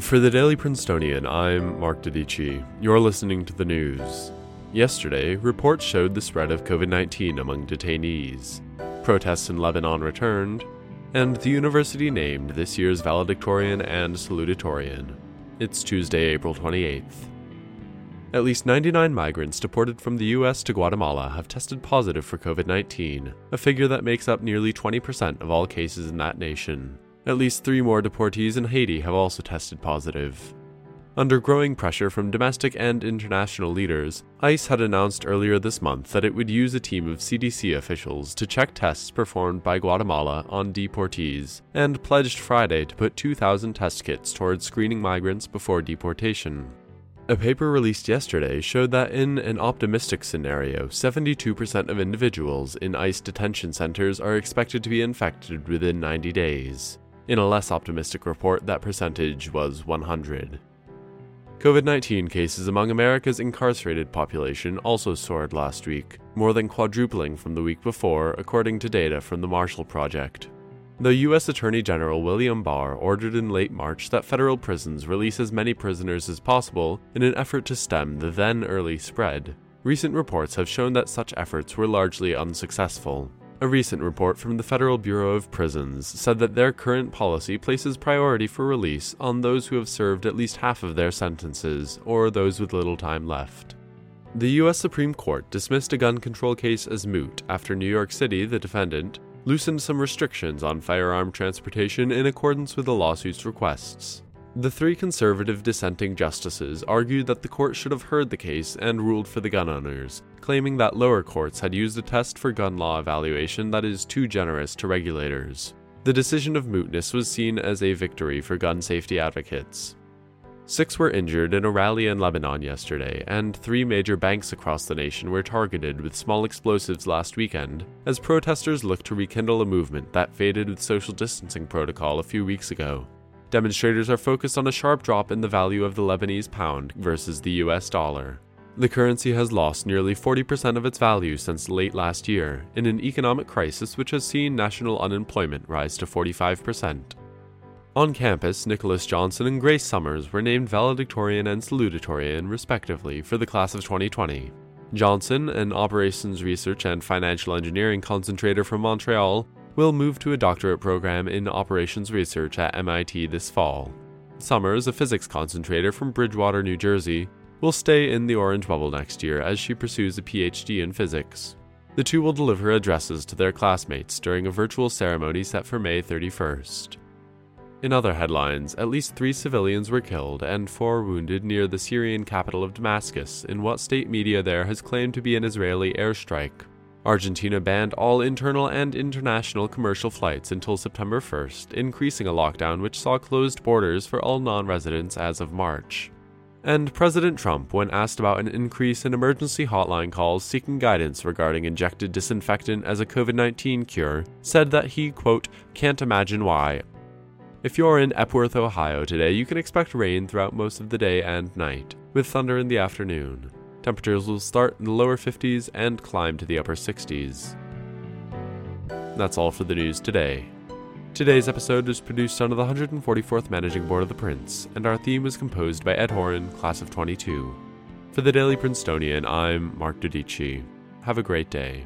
For the Daily Princetonian, I'm Mark Dodici. You're listening to the news. Yesterday, reports showed the spread of COVID 19 among detainees. Protests in Lebanon returned, and the university named this year's valedictorian and salutatorian. It's Tuesday, April 28th. At least 99 migrants deported from the US to Guatemala have tested positive for COVID 19, a figure that makes up nearly 20% of all cases in that nation. At least three more deportees in Haiti have also tested positive. Under growing pressure from domestic and international leaders, ICE had announced earlier this month that it would use a team of CDC officials to check tests performed by Guatemala on deportees, and pledged Friday to put 2,000 test kits towards screening migrants before deportation. A paper released yesterday showed that in an optimistic scenario, 72% of individuals in ICE detention centers are expected to be infected within 90 days. In a less optimistic report, that percentage was 100. COVID 19 cases among America's incarcerated population also soared last week, more than quadrupling from the week before, according to data from the Marshall Project. The U.S. Attorney General William Barr ordered in late March that federal prisons release as many prisoners as possible in an effort to stem the then early spread. Recent reports have shown that such efforts were largely unsuccessful. A recent report from the Federal Bureau of Prisons said that their current policy places priority for release on those who have served at least half of their sentences or those with little time left. The U.S. Supreme Court dismissed a gun control case as moot after New York City, the defendant, loosened some restrictions on firearm transportation in accordance with the lawsuit's requests. The three conservative dissenting justices argued that the court should have heard the case and ruled for the gun owners, claiming that lower courts had used a test for gun law evaluation that is too generous to regulators. The decision of mootness was seen as a victory for gun safety advocates. Six were injured in a rally in Lebanon yesterday, and three major banks across the nation were targeted with small explosives last weekend as protesters looked to rekindle a movement that faded with social distancing protocol a few weeks ago. Demonstrators are focused on a sharp drop in the value of the Lebanese pound versus the US dollar. The currency has lost nearly 40% of its value since late last year, in an economic crisis which has seen national unemployment rise to 45%. On campus, Nicholas Johnson and Grace Sommers were named valedictorian and salutatorian, respectively, for the class of 2020. Johnson, an operations research and financial engineering concentrator from Montreal, will move to a doctorate program in operations research at MIT this fall. Sommers, a physics concentrator from Bridgewater, New Jersey, will stay in the Orange Bubble next year as she pursues a PhD in physics. The two will deliver addresses to their classmates during a virtual ceremony set for May 31st. In other headlines, at least three civilians were killed and four wounded near the Syrian capital of Damascus in what state media there has claimed to be an Israeli airstrike. Argentina banned all internal and international commercial flights until September 1st, increasing a lockdown which saw closed borders for all non residents as of March. And President Trump, when asked about an increase in emergency hotline calls seeking guidance regarding injected disinfectant as a COVID 19 cure, said that he, quote, can't imagine why. If you're in Epworth, Ohio today, you can expect rain throughout most of the day and night, with thunder in the afternoon. Temperatures will start in the lower 50s and climb to the upper 60s. That's all for the news today. Today's episode was produced under the 144th Managing Board of the Prince, and our theme was composed by Ed Horan, Class of 22. For the Daily Princetonian, I'm Mark Dodici. Have a great day.